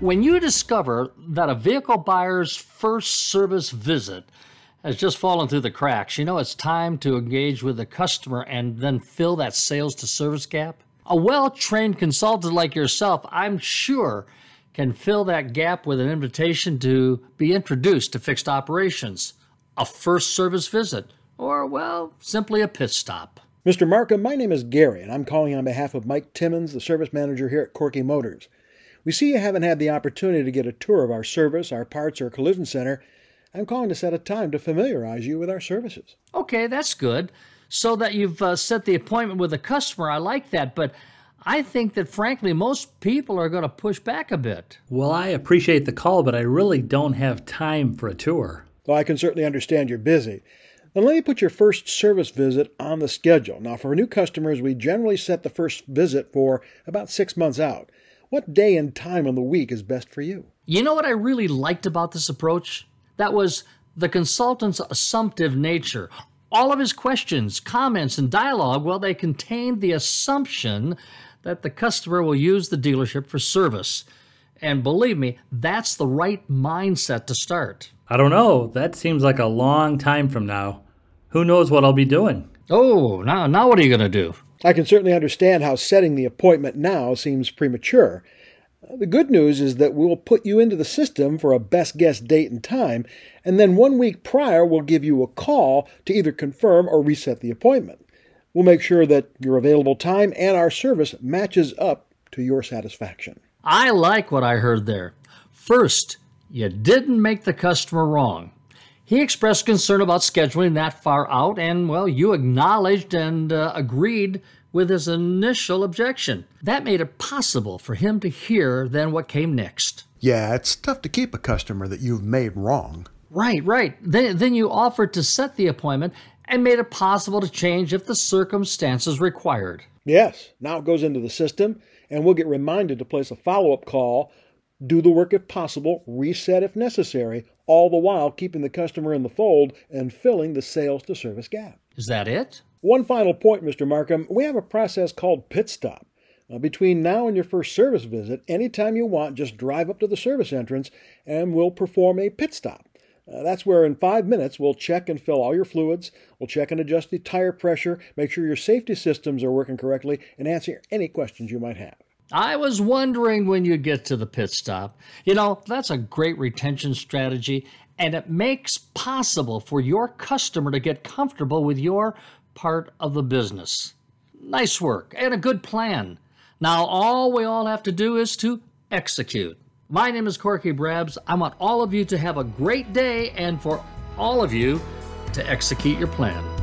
When you discover that a vehicle buyer's first service visit has just fallen through the cracks, you know it's time to engage with the customer and then fill that sales to service gap. A well trained consultant like yourself, I'm sure, can fill that gap with an invitation to be introduced to fixed operations, a first service visit, or, well, simply a pit stop. Mr. Markham, my name is Gary, and I'm calling on behalf of Mike Timmons, the service manager here at Corky Motors. We see you haven't had the opportunity to get a tour of our service, our parts, or collision center. I'm calling to set a time to familiarize you with our services. Okay, that's good. So that you've uh, set the appointment with the customer, I like that, but I think that frankly, most people are going to push back a bit. Well, I appreciate the call, but I really don't have time for a tour. Well, I can certainly understand you're busy. Then let me put your first service visit on the schedule. Now, for new customers, we generally set the first visit for about six months out. What day and time on the week is best for you? You know what I really liked about this approach? That was the consultant's assumptive nature. All of his questions, comments, and dialogue, well, they contained the assumption that the customer will use the dealership for service. And believe me, that's the right mindset to start. I don't know. That seems like a long time from now. Who knows what I'll be doing? Oh, now, now what are you going to do? I can certainly understand how setting the appointment now seems premature. The good news is that we'll put you into the system for a best guess date and time, and then one week prior we'll give you a call to either confirm or reset the appointment. We'll make sure that your available time and our service matches up to your satisfaction. I like what I heard there. First, you didn't make the customer wrong. He expressed concern about scheduling that far out, and, well, you acknowledged and uh, agreed with his initial objection. That made it possible for him to hear then what came next. Yeah, it's tough to keep a customer that you've made wrong. Right, right. Then, then you offered to set the appointment and made it possible to change if the circumstances required. Yes, now it goes into the system, and we'll get reminded to place a follow up call, do the work if possible, reset if necessary, all the while keeping the customer in the fold and filling the sales to service gap. Is that it? One final point, Mr. Markham. We have a process called pit stop. Uh, between now and your first service visit, anytime you want, just drive up to the service entrance and we'll perform a pit stop. Uh, that's where in five minutes we'll check and fill all your fluids, we'll check and adjust the tire pressure, make sure your safety systems are working correctly, and answer any questions you might have. I was wondering when you'd get to the pit stop. You know, that's a great retention strategy, and it makes possible for your customer to get comfortable with your part of the business. Nice work and a good plan. Now, all we all have to do is to execute. My name is Corky Brabs. I want all of you to have a great day and for all of you to execute your plan.